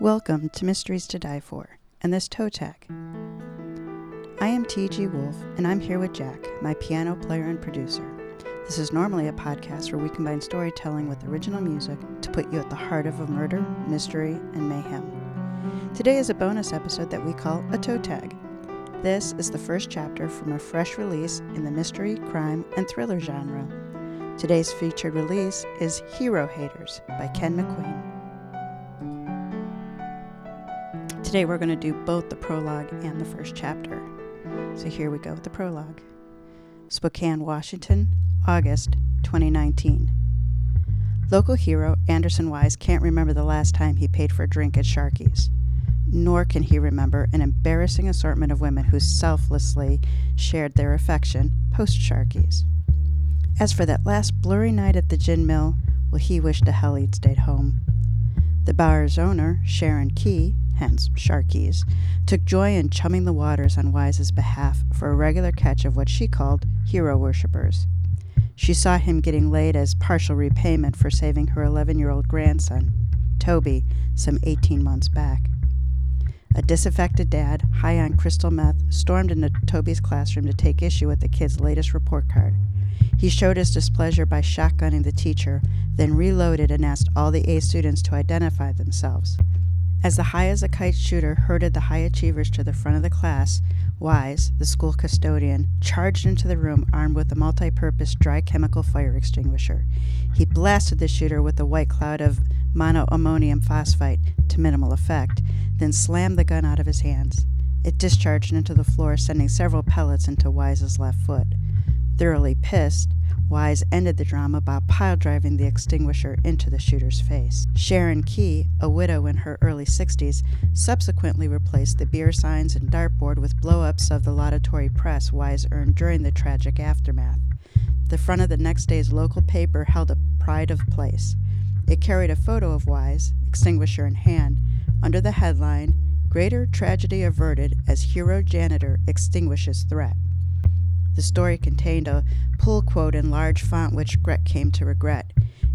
Welcome to Mysteries to Die For and this toe tag. I am T.G. Wolf, and I'm here with Jack, my piano player and producer. This is normally a podcast where we combine storytelling with original music to put you at the heart of a murder, mystery, and mayhem. Today is a bonus episode that we call a toe tag. This is the first chapter from a fresh release in the mystery, crime, and thriller genre. Today's featured release is Hero Haters by Ken McQueen. Today we're going to do both the prologue and the first chapter. So here we go with the prologue. Spokane, Washington, August 2019. Local hero Anderson Wise can't remember the last time he paid for a drink at Sharky's, nor can he remember an embarrassing assortment of women who selflessly shared their affection post Sharky's. As for that last blurry night at the gin mill, well, he wished to hell he'd stayed home. The bar's owner, Sharon Key, hence Sharky's, took joy in chumming the waters on Wise's behalf for a regular catch of what she called hero worshippers. She saw him getting laid as partial repayment for saving her 11 year old grandson, Toby, some 18 months back. A disaffected dad, high on crystal meth, stormed into Toby's classroom to take issue with the kid's latest report card. He showed his displeasure by shotgunning the teacher, then reloaded and asked all the A students to identify themselves. As the high as a kite shooter herded the high achievers to the front of the class, Wise, the school custodian, charged into the room armed with a multi purpose dry chemical fire extinguisher. He blasted the shooter with a white cloud of monoammonium phosphate to minimal effect, then slammed the gun out of his hands. It discharged into the floor, sending several pellets into Wise's left foot. Thoroughly pissed, Wise ended the drama by pile driving the extinguisher into the shooter's face. Sharon Key, a widow in her early 60s, subsequently replaced the beer signs and dartboard with blow ups of the laudatory press Wise earned during the tragic aftermath. The front of the next day's local paper held a pride of place. It carried a photo of Wise, extinguisher in hand, under the headline Greater Tragedy Averted as Hero Janitor Extinguishes Threat. The story contained a pull quote in large font which Gret came to regret.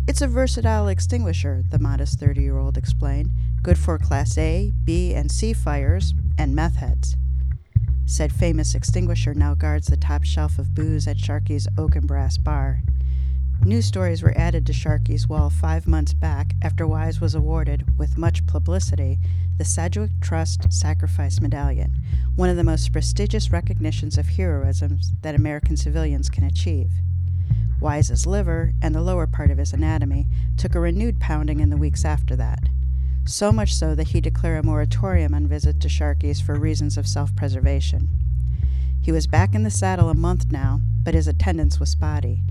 It's a versatile extinguisher, the modest 30 year old explained, good for Class A, B, and C fires and meth heads. Said famous extinguisher now guards the top shelf of booze at Sharky's Oak and Brass Bar. New stories were added to Sharky's wall five months back after Wise was awarded, with much publicity, the Sedgwick Trust Sacrifice Medallion, one of the most prestigious recognitions of heroism that American civilians can achieve. Wise's liver and the lower part of his anatomy took a renewed pounding in the weeks after that, so much so that he declared a moratorium on visit to Sharky's for reasons of self preservation. He was back in the saddle a month now, but his attendance was spotty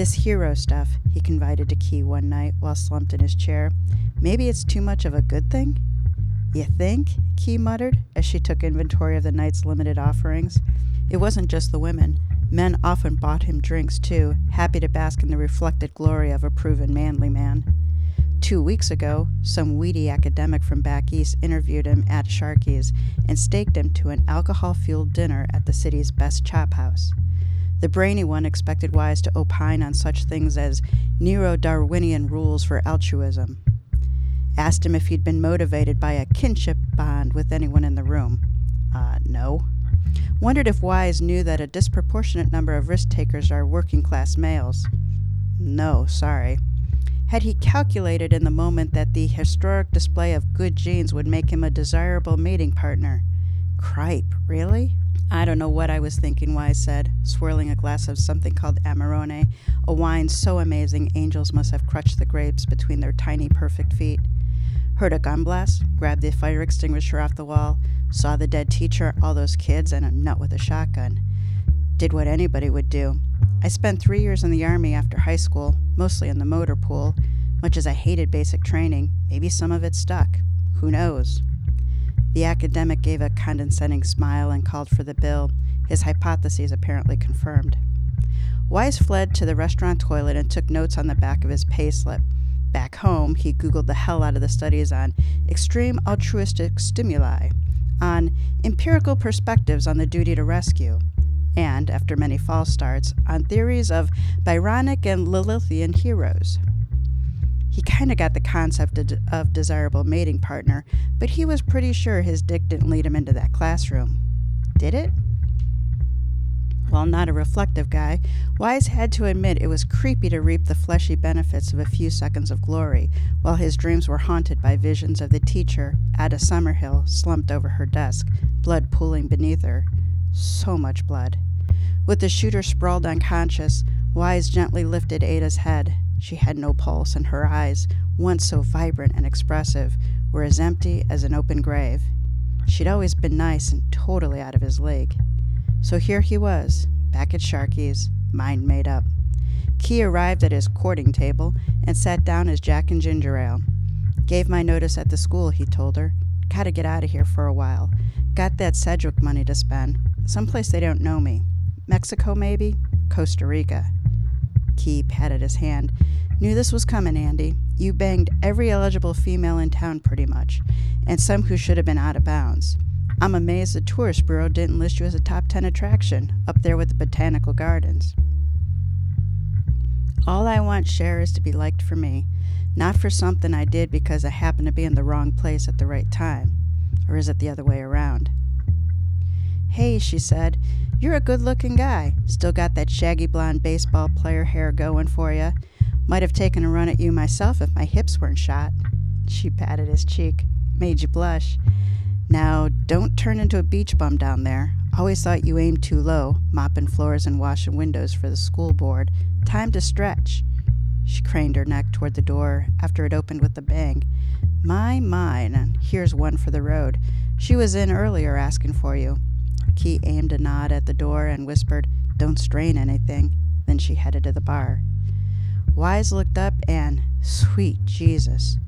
this hero stuff, he confided to Key one night while slumped in his chair. Maybe it's too much of a good thing? You think? Key muttered as she took inventory of the night's limited offerings. It wasn't just the women. Men often bought him drinks, too, happy to bask in the reflected glory of a proven manly man. Two weeks ago, some weedy academic from back east interviewed him at Sharky's and staked him to an alcohol fueled dinner at the city's best chop house. The brainy one expected Wise to opine on such things as Neo Darwinian rules for altruism. Asked him if he'd been motivated by a kinship bond with anyone in the room. Uh, no. Wondered if Wise knew that a disproportionate number of risk takers are working class males. No, sorry. Had he calculated in the moment that the historic display of good genes would make him a desirable mating partner? Cripe, really? I don't know what I was thinking, Wise said, swirling a glass of something called Amarone, a wine so amazing angels must have crushed the grapes between their tiny, perfect feet. Heard a gun blast, grabbed the fire extinguisher off the wall, saw the dead teacher, all those kids, and a nut with a shotgun. Did what anybody would do. I spent three years in the Army after high school, mostly in the motor pool. Much as I hated basic training, maybe some of it stuck. Who knows? The academic gave a condescending smile and called for the bill, his hypotheses apparently confirmed. Wise fled to the restaurant toilet and took notes on the back of his payslip. Back home, he Googled the hell out of the studies on extreme altruistic stimuli, on empirical perspectives on the duty to rescue, and, after many false starts, on theories of Byronic and Lilithian heroes. He kind of got the concept of desirable mating partner, but he was pretty sure his dick didn't lead him into that classroom. Did it? While not a reflective guy, Wise had to admit it was creepy to reap the fleshy benefits of a few seconds of glory, while his dreams were haunted by visions of the teacher, Ada Summerhill, slumped over her desk, blood pooling beneath her. So much blood. With the shooter sprawled unconscious, Wise gently lifted Ada's head. She had no pulse, and her eyes, once so vibrant and expressive, were as empty as an open grave. She'd always been nice and totally out of his league. So here he was, back at Sharky's, mind made up. Key arrived at his courting table and sat down as Jack and ginger ale. Gave my notice at the school, he told her. Gotta get out of here for a while. Got that Sedgwick money to spend. Someplace they don't know me. Mexico, maybe? Costa Rica. Key patted his hand. Knew this was coming, Andy. You banged every eligible female in town pretty much, and some who should have been out of bounds. I'm amazed the Tourist Bureau didn't list you as a top 10 attraction, up there with the Botanical Gardens. All I want, Cher, is to be liked for me, not for something I did because I happened to be in the wrong place at the right time. Or is it the other way around? Hey, she said, you're a good looking guy. Still got that shaggy blonde baseball player hair going for you. Might have taken a run at you myself if my hips weren't shot. She patted his cheek. Made you blush. Now, don't turn into a beach bum down there. Always thought you aimed too low, mopping floors and washing windows for the school board. Time to stretch. She craned her neck toward the door after it opened with a bang. My, mine, here's one for the road. She was in earlier asking for you. Key aimed a nod at the door and whispered, Don't strain anything. Then she headed to the bar. Wise looked up and, sweet Jesus.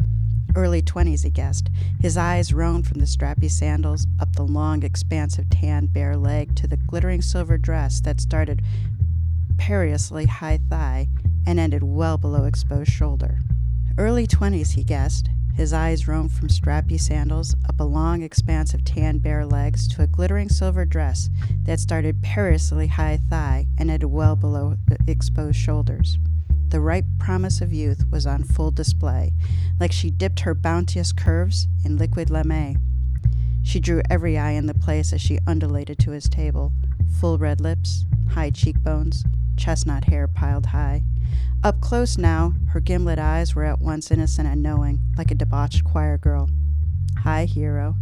Early 20s, he guessed. His eyes roamed from the strappy sandals up the long, expanse of tan bare leg to the glittering silver dress that started perilously high thigh and ended well below exposed shoulder. Early 20s, he guessed. His eyes roamed from strappy sandals up a long, expanse of tan bare legs to a glittering silver dress that started perilously high thigh and ended well below the exposed shoulders. The ripe promise of youth was on full display, like she dipped her bounteous curves in liquid lame. She drew every eye in the place as she undulated to his table full red lips, high cheekbones, chestnut hair piled high. Up close now, her gimlet eyes were at once innocent and knowing, like a debauched choir girl. Hi, hero.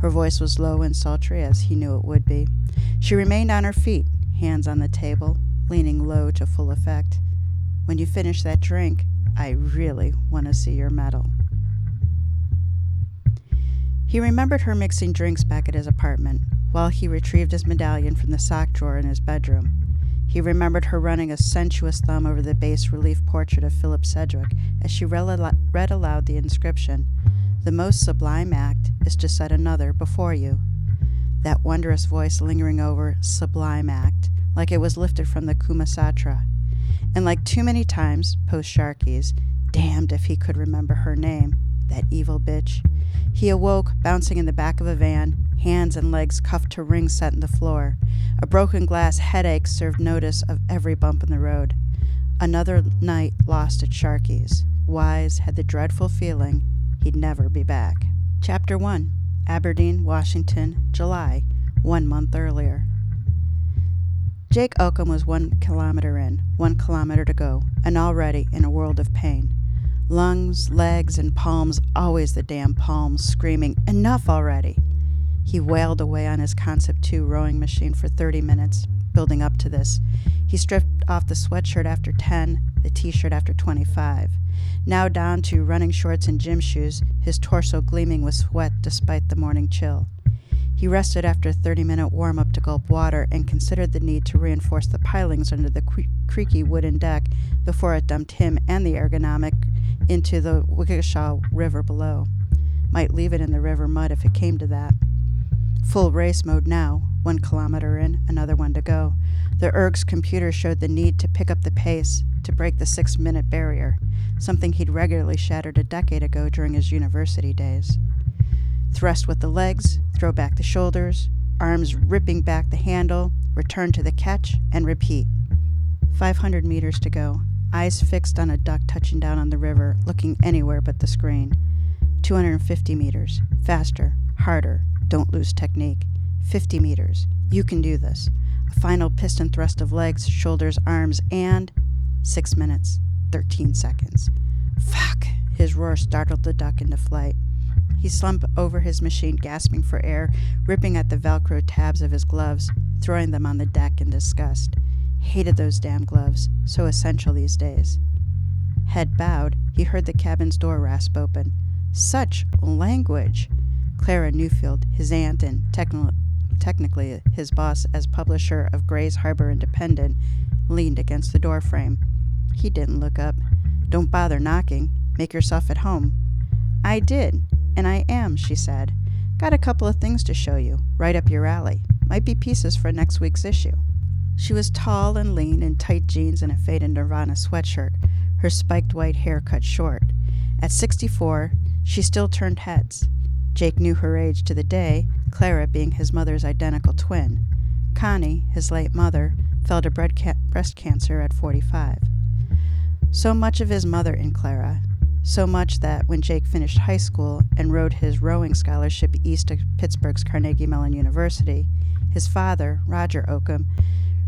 Her voice was low and sultry, as he knew it would be. She remained on her feet, hands on the table, leaning low to full effect. When you finish that drink, I really want to see your medal. He remembered her mixing drinks back at his apartment while he retrieved his medallion from the sock drawer in his bedroom. He remembered her running a sensuous thumb over the bas relief portrait of Philip Sedgwick as she read aloud the inscription The most sublime act is to set another before you. That wondrous voice lingering over sublime act, like it was lifted from the Kamasutra and like too many times post Sharky's, damned if he could remember her name, that evil bitch. He awoke, bouncing in the back of a van, hands and legs cuffed to rings set in the floor. A broken glass headache served notice of every bump in the road. Another night lost at Sharky's. Wise had the dreadful feeling he'd never be back. Chapter 1 Aberdeen, Washington, July, one month earlier. Jake Oakham was one kilometer in, one kilometer to go, and already in a world of pain. Lungs, legs, and palms, always the damn palms, screaming, Enough already! He wailed away on his Concept 2 rowing machine for 30 minutes, building up to this. He stripped off the sweatshirt after 10, the t shirt after 25. Now down to running shorts and gym shoes, his torso gleaming with sweat despite the morning chill. He rested after a 30 minute warm up to gulp water and considered the need to reinforce the pilings under the cre- creaky wooden deck before it dumped him and the ergometer into the Wishkah River below. Might leave it in the river mud if it came to that. Full race mode now, one kilometer in, another one to go. The ERG's computer showed the need to pick up the pace to break the six minute barrier, something he'd regularly shattered a decade ago during his university days. Thrust with the legs, throw back the shoulders, arms ripping back the handle, return to the catch, and repeat. 500 meters to go. Eyes fixed on a duck touching down on the river, looking anywhere but the screen. 250 meters. Faster. Harder. Don't lose technique. 50 meters. You can do this. A final piston thrust of legs, shoulders, arms, and 6 minutes, 13 seconds. Fuck! His roar startled the duck into flight. He slumped over his machine, gasping for air, ripping at the Velcro tabs of his gloves, throwing them on the deck in disgust. Hated those damn gloves, so essential these days. Head bowed, he heard the cabin's door rasp open. Such language! Clara Newfield, his aunt and techni- technically his boss as publisher of Grays Harbor Independent, leaned against the doorframe. He didn't look up. Don't bother knocking. Make yourself at home. I did, and I am, she said. Got a couple of things to show you, right up your alley. Might be pieces for next week's issue. She was tall and lean in tight jeans and a faded Nirvana sweatshirt, her spiked white hair cut short. At 64, she still turned heads. Jake knew her age to the day, Clara being his mother's identical twin. Connie, his late mother, fell to breast cancer at 45. So much of his mother in Clara, so much that when Jake finished high school and rode his rowing scholarship east of Pittsburgh's Carnegie Mellon University, his father, Roger Oakham,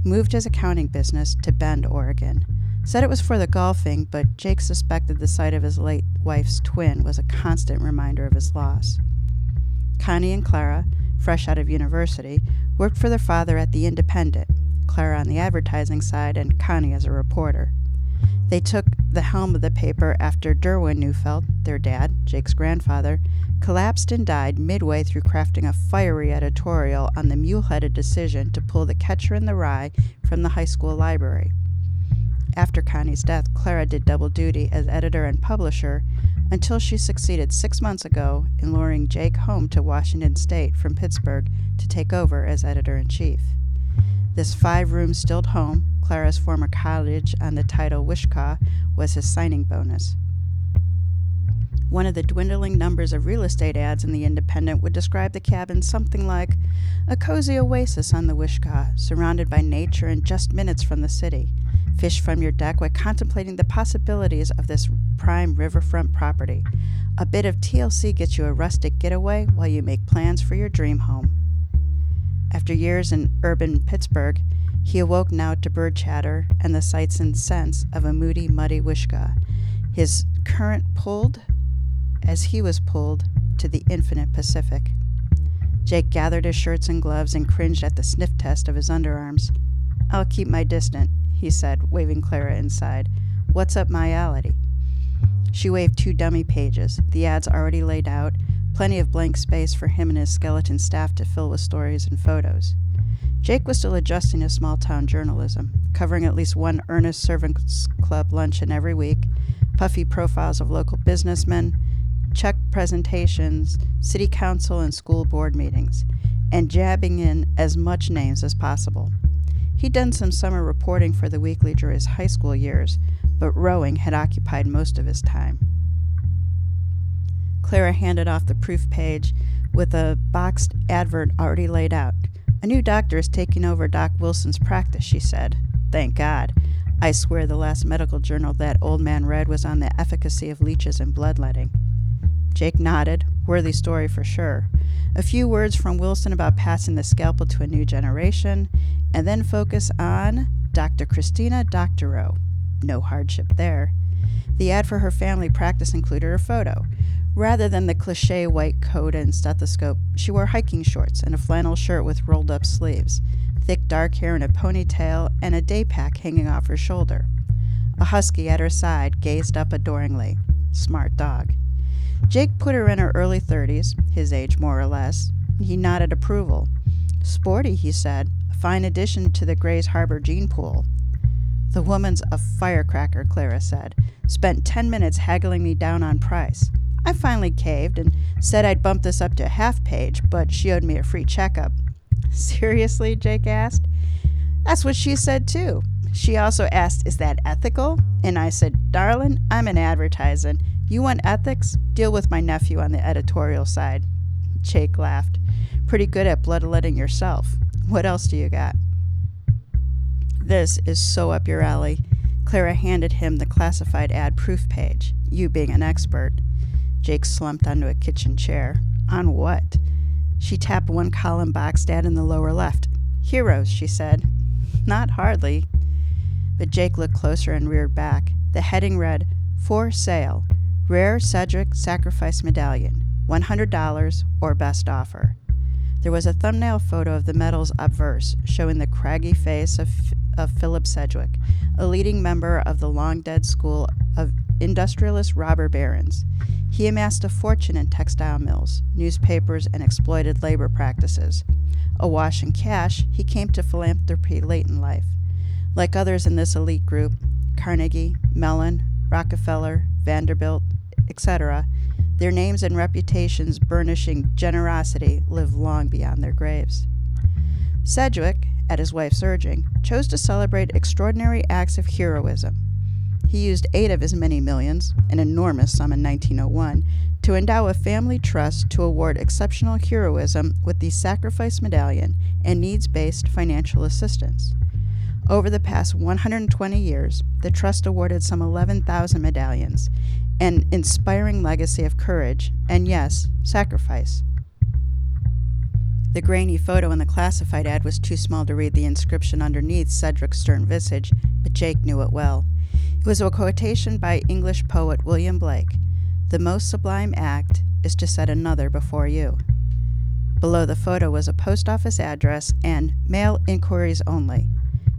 moved his accounting business to Bend, Oregon. Said it was for the golfing, but Jake suspected the sight of his late wife's twin was a constant reminder of his loss. Connie and Clara, fresh out of university, worked for their father at The Independent, Clara on the advertising side and Connie as a reporter. They took the helm of the paper after Derwin Neufeld, their dad, Jake's grandfather, collapsed and died midway through crafting a fiery editorial on the mule headed decision to pull the catcher in the rye from the high school library. After Connie's death, Clara did double duty as editor and publisher until she succeeded six months ago in luring Jake home to Washington State from Pittsburgh to take over as editor in chief. This five room stilled home, Clara's former college and the title Wishkah, was his signing bonus. One of the dwindling numbers of real estate ads in The Independent would describe the cabin something like a cozy oasis on the Wishkah, surrounded by nature and just minutes from the city. Fish from your deck while contemplating the possibilities of this prime riverfront property. A bit of TLC gets you a rustic getaway while you make plans for your dream home. After years in urban Pittsburgh, he awoke now to bird chatter and the sights and scents of a moody, muddy Wishkah. His current pulled as he was pulled to the infinite Pacific. Jake gathered his shirts and gloves and cringed at the sniff test of his underarms. I'll keep my distance, he said, waving Clara inside. What's up my alley? She waved two dummy pages, the ads already laid out, plenty of blank space for him and his skeleton staff to fill with stories and photos. Jake was still adjusting to small town journalism, covering at least one earnest servants club luncheon every week, puffy profiles of local businessmen, check presentations, city council and school board meetings, and jabbing in as much names as possible. He'd done some summer reporting for the weekly during his high school years, but rowing had occupied most of his time. Clara handed off the proof page with a boxed advert already laid out. A new doctor is taking over Doc Wilson's practice, she said. Thank God. I swear the last medical journal that old man read was on the efficacy of leeches and bloodletting. Jake nodded. Worthy story for sure. A few words from Wilson about passing the scalpel to a new generation, and then focus on Dr. Christina Doctorow. No hardship there. The ad for her family practice included her photo. Rather than the cliche white coat and stethoscope, she wore hiking shorts and a flannel shirt with rolled up sleeves, thick dark hair in a ponytail, and a day pack hanging off her shoulder. A husky at her side gazed up adoringly. Smart dog. Jake put her in her early 30s, his age more or less. He nodded approval. Sporty, he said, a fine addition to the Grays Harbor gene pool. The woman's a firecracker, Clara said. Spent ten minutes haggling me down on price. I finally caved and said I'd bump this up to a half page, but she owed me a free checkup. Seriously? Jake asked. That's what she said, too. She also asked, Is that ethical? And I said, Darling, I'm in advertising. You want ethics? Deal with my nephew on the editorial side. Jake laughed. Pretty good at bloodletting yourself. What else do you got? This is so up your alley. Clara handed him the classified ad proof page, you being an expert. Jake slumped onto a kitchen chair. On what? She tapped one column boxed ad in the lower left. Heroes, she said. Not hardly. But Jake looked closer and reared back. The heading read, For sale, rare Sedgwick sacrifice medallion, $100 or best offer. There was a thumbnail photo of the medal's obverse, showing the craggy face of, of Philip Sedgwick, a leading member of the long dead school of industrialist robber barons. He amassed a fortune in textile mills, newspapers, and exploited labor practices. Awash in cash, he came to philanthropy late in life. Like others in this elite group, Carnegie, Mellon, Rockefeller, Vanderbilt, etc., their names and reputations burnishing generosity live long beyond their graves. Sedgwick, at his wife's urging, chose to celebrate extraordinary acts of heroism. He used eight of his many millions, an enormous sum in 1901, to endow a family trust to award exceptional heroism with the Sacrifice Medallion and needs based financial assistance. Over the past 120 years, the Trust awarded some 11,000 medallions, an inspiring legacy of courage and, yes, sacrifice. The grainy photo in the classified ad was too small to read the inscription underneath Sedgwick's stern visage, but Jake knew it well. It was a quotation by English poet William Blake The most sublime act is to set another before you. Below the photo was a post office address and mail inquiries only.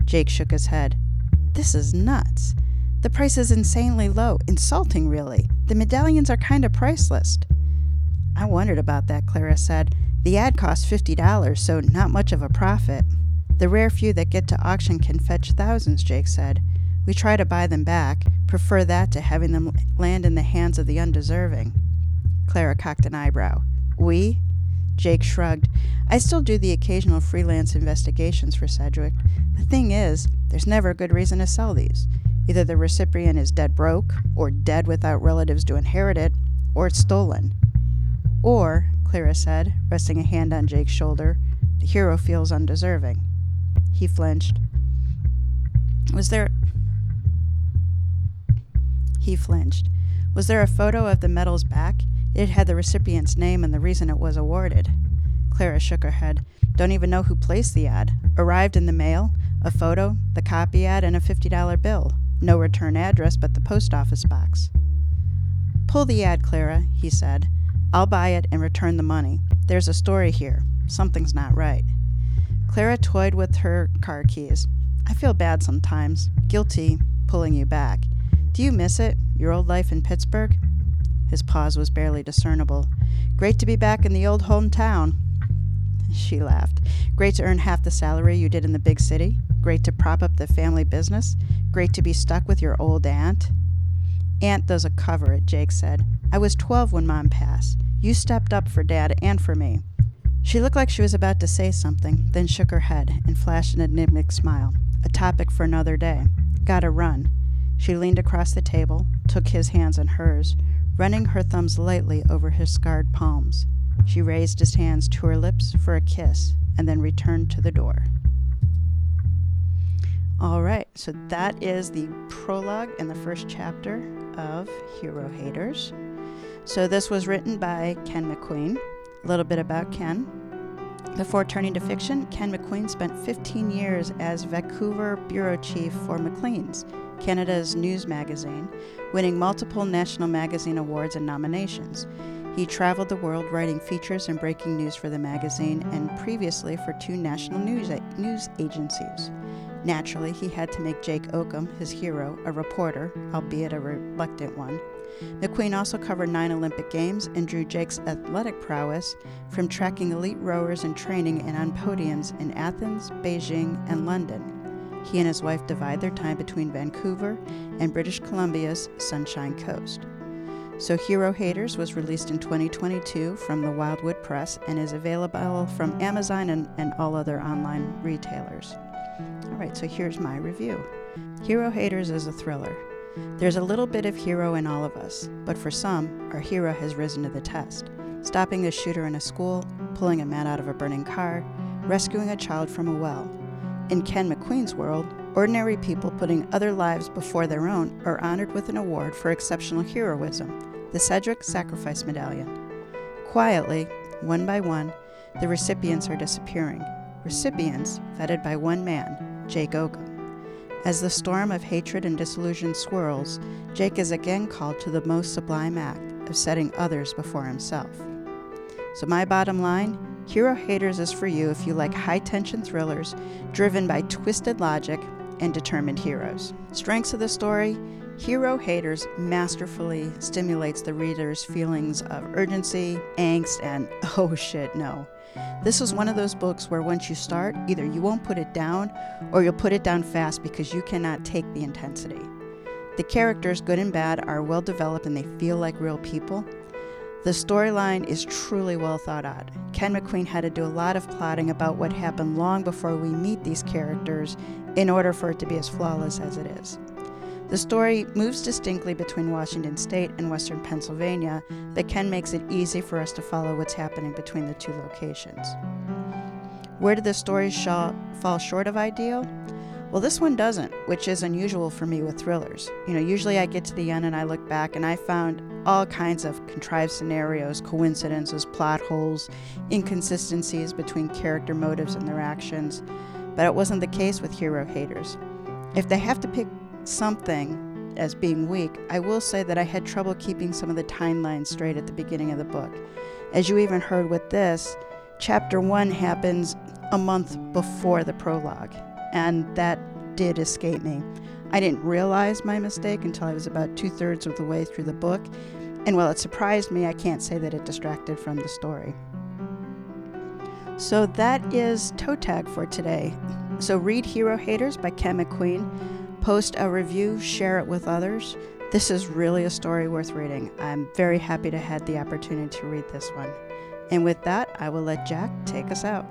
Jake shook his head. This is nuts. The price is insanely low, insulting, really. The medallions are kind of priceless. I wondered about that, Clara said. The ad costs $50, so not much of a profit. The rare few that get to auction can fetch thousands, Jake said. We try to buy them back, prefer that to having them land in the hands of the undeserving. Clara cocked an eyebrow. We? Jake shrugged. I still do the occasional freelance investigations for Sedgwick. The thing is, there's never a good reason to sell these. Either the recipient is dead broke, or dead without relatives to inherit it, or it's stolen. Or, Clara said, resting a hand on Jake's shoulder, the hero feels undeserving. He flinched. Was there. He flinched. Was there a photo of the medal's back? It had the recipient's name and the reason it was awarded. Clara shook her head. Don't even know who placed the ad. Arrived in the mail, a photo, the copy ad, and a $50 bill. No return address but the post office box. Pull the ad, Clara, he said. I'll buy it and return the money. There's a story here. Something's not right. Clara toyed with her car keys. I feel bad sometimes, guilty, pulling you back. Do you miss it, your old life in Pittsburgh? His pause was barely discernible. Great to be back in the old hometown. She laughed. Great to earn half the salary you did in the big city. Great to prop up the family business. Great to be stuck with your old aunt. Aunt does a cover it, Jake said. I was 12 when Mom passed. You stepped up for Dad and for me. She looked like she was about to say something, then shook her head and flashed an enigmatic smile. A topic for another day. Gotta run. She leaned across the table, took his hands in hers, running her thumbs lightly over his scarred palms. She raised his hands to her lips for a kiss and then returned to the door. All right, so that is the prologue in the first chapter of Hero Haters. So this was written by Ken McQueen. A little bit about Ken. Before turning to fiction, Ken McQueen spent 15 years as Vancouver bureau chief for Maclean's, Canada's news magazine, winning multiple national magazine awards and nominations. He traveled the world writing features and breaking news for the magazine and previously for two national news, a- news agencies. Naturally, he had to make Jake Oakham, his hero, a reporter, albeit a reluctant one. McQueen also covered nine Olympic Games and drew Jake's athletic prowess from tracking elite rowers in training and on podiums in Athens, Beijing, and London. He and his wife divide their time between Vancouver and British Columbia's Sunshine Coast. So Hero Haters was released in 2022 from the Wildwood Press and is available from Amazon and, and all other online retailers. All right, so here's my review. Hero Haters is a thriller. There's a little bit of hero in all of us, but for some, our hero has risen to the test, stopping a shooter in a school, pulling a man out of a burning car, rescuing a child from a well. In Ken McQueen's world, ordinary people putting other lives before their own are honored with an award for exceptional heroism, the Sedgwick Sacrifice Medallion. Quietly, one by one, the recipients are disappearing. Recipients vetted by one man, Jake Oakham. As the storm of hatred and disillusion swirls, Jake is again called to the most sublime act of setting others before himself. So, my bottom line Hero Haters is for you if you like high tension thrillers driven by twisted logic and determined heroes. Strengths of the story Hero Haters masterfully stimulates the reader's feelings of urgency, angst, and oh shit, no. This is one of those books where once you start, either you won't put it down or you'll put it down fast because you cannot take the intensity. The characters, good and bad, are well developed and they feel like real people. The storyline is truly well thought out. Ken McQueen had to do a lot of plotting about what happened long before we meet these characters in order for it to be as flawless as it is. The story moves distinctly between Washington State and Western Pennsylvania, but Ken makes it easy for us to follow what's happening between the two locations. Where did the story sh- fall short of ideal? Well, this one doesn't, which is unusual for me with thrillers. You know, usually I get to the end and I look back and I found all kinds of contrived scenarios, coincidences, plot holes, inconsistencies between character motives and their actions. But it wasn't the case with Hero Haters. If they have to pick something as being weak, I will say that I had trouble keeping some of the timelines straight at the beginning of the book. As you even heard with this, chapter one happens a month before the prologue, and that did escape me. I didn't realize my mistake until I was about two thirds of the way through the book, and while it surprised me, I can't say that it distracted from the story. So that is toe tag for today. So read Hero Haters by Ken McQueen post a review, share it with others. This is really a story worth reading. I'm very happy to have the opportunity to read this one. And with that, I will let Jack take us out.